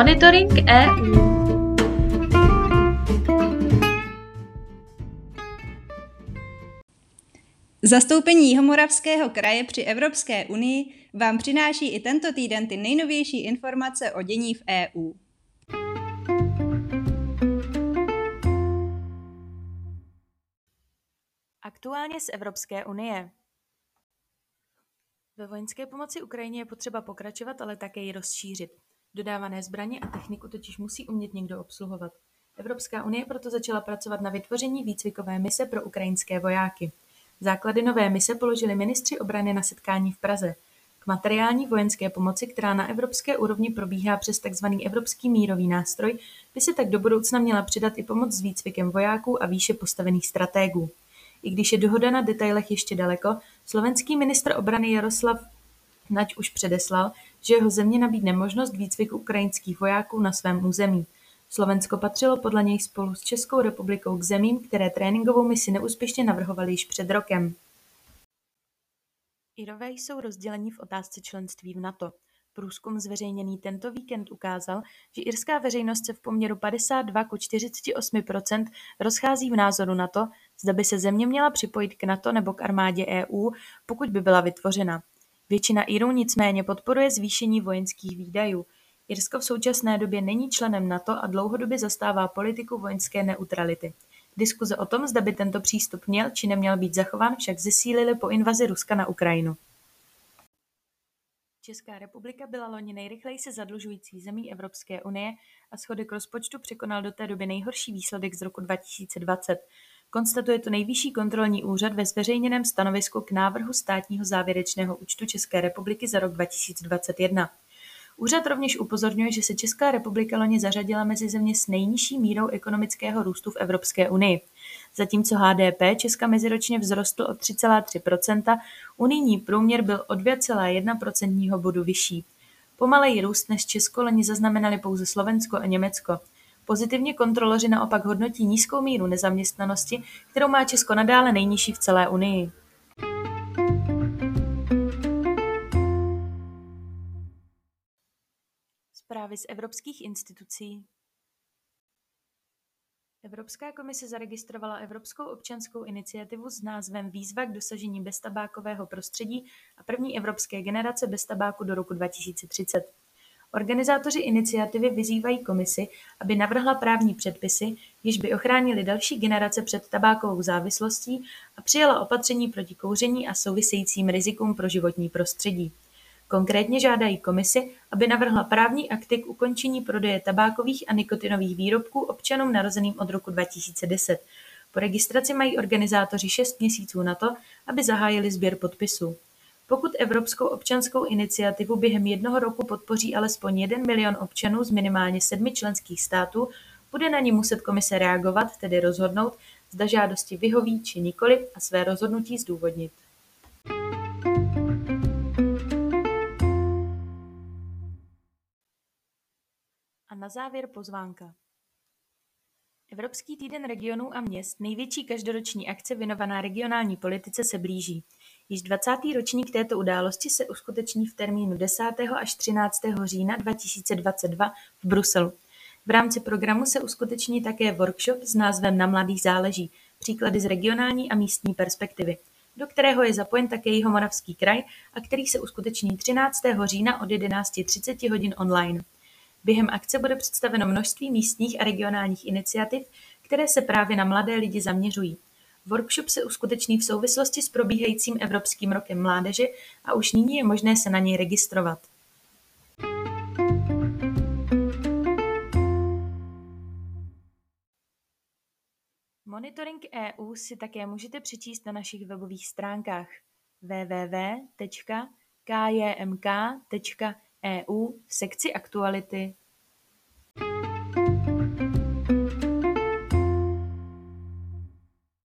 Monitoring EU Zastoupení Jihomoravského kraje při Evropské unii vám přináší i tento týden ty nejnovější informace o dění v EU. Aktuálně z Evropské unie. Ve vojenské pomoci Ukrajině je potřeba pokračovat, ale také ji rozšířit. Dodávané zbraně a techniku totiž musí umět někdo obsluhovat. Evropská unie proto začala pracovat na vytvoření výcvikové mise pro ukrajinské vojáky. Základy nové mise položili ministři obrany na setkání v Praze. K materiální vojenské pomoci, která na evropské úrovni probíhá přes tzv. Evropský mírový nástroj, by se tak do budoucna měla přidat i pomoc s výcvikem vojáků a výše postavených stratégů. I když je dohoda na detailech ještě daleko, slovenský ministr obrany Jaroslav Nať už předeslal, že jeho země nabídne možnost výcviku ukrajinských vojáků na svém území. Slovensko patřilo podle něj spolu s Českou republikou k zemím, které tréninkovou misi neúspěšně navrhovaly již před rokem. Irové jsou rozdělení v otázce členství v NATO. Průzkum zveřejněný tento víkend ukázal, že irská veřejnost se v poměru 52 ku 48% rozchází v názoru na to, zda by se země měla připojit k NATO nebo k armádě EU, pokud by byla vytvořena. Většina Irů nicméně podporuje zvýšení vojenských výdajů. Irsko v současné době není členem NATO a dlouhodobě zastává politiku vojenské neutrality. Diskuze o tom, zda by tento přístup měl či neměl být zachován, však zesílily po invazi Ruska na Ukrajinu. Česká republika byla loni nejrychleji se zadlužující zemí Evropské unie a schodek rozpočtu překonal do té doby nejhorší výsledek z roku 2020. Konstatuje to Nejvyšší kontrolní úřad ve zveřejněném stanovisku k návrhu státního závěrečného účtu České republiky za rok 2021. Úřad rovněž upozorňuje, že se Česká republika loni zařadila mezi země s nejnižší mírou ekonomického růstu v Evropské unii. Zatímco HDP Česka meziročně vzrostl o 3,3% unijní průměr byl o 2,1 procentního bodu vyšší. Pomalej růst než Česko loni zaznamenali pouze Slovensko a Německo. Pozitivně kontroloři naopak hodnotí nízkou míru nezaměstnanosti, kterou má Česko nadále nejnižší v celé Unii. Zprávy z evropských institucí Evropská komise zaregistrovala Evropskou občanskou iniciativu s názvem Výzva k dosažení beztabákového prostředí a první evropské generace bez tabáku do roku 2030. Organizátoři iniciativy vyzývají Komisi, aby navrhla právní předpisy, jež by ochránily další generace před tabákovou závislostí a přijala opatření proti kouření a souvisejícím rizikům pro životní prostředí. Konkrétně žádají Komisi, aby navrhla právní akty k ukončení prodeje tabákových a nikotinových výrobků občanům narozeným od roku 2010. Po registraci mají organizátoři šest měsíců na to, aby zahájili sběr podpisů. Pokud Evropskou občanskou iniciativu během jednoho roku podpoří alespoň jeden milion občanů z minimálně sedmi členských států, bude na ní muset komise reagovat, tedy rozhodnout, zda žádosti vyhoví či nikoli a své rozhodnutí zdůvodnit. A na závěr pozvánka. Evropský týden regionů a měst, největší každoroční akce věnovaná regionální politice, se blíží. Již dvacátý ročník této události se uskuteční v termínu 10. až 13. října 2022 v Bruselu. V rámci programu se uskuteční také workshop s názvem Na mladých záleží, příklady z regionální a místní perspektivy, do kterého je zapojen také Jihomoravský kraj a který se uskuteční 13. října od 11.30 hodin online. Během akce bude představeno množství místních a regionálních iniciativ, které se právě na mladé lidi zaměřují. Workshop se uskuteční v souvislosti s probíhajícím Evropským rokem mládeže a už nyní je možné se na něj registrovat. Monitoring EU si také můžete přečíst na našich webových stránkách www.kjmk.eu v sekci Aktuality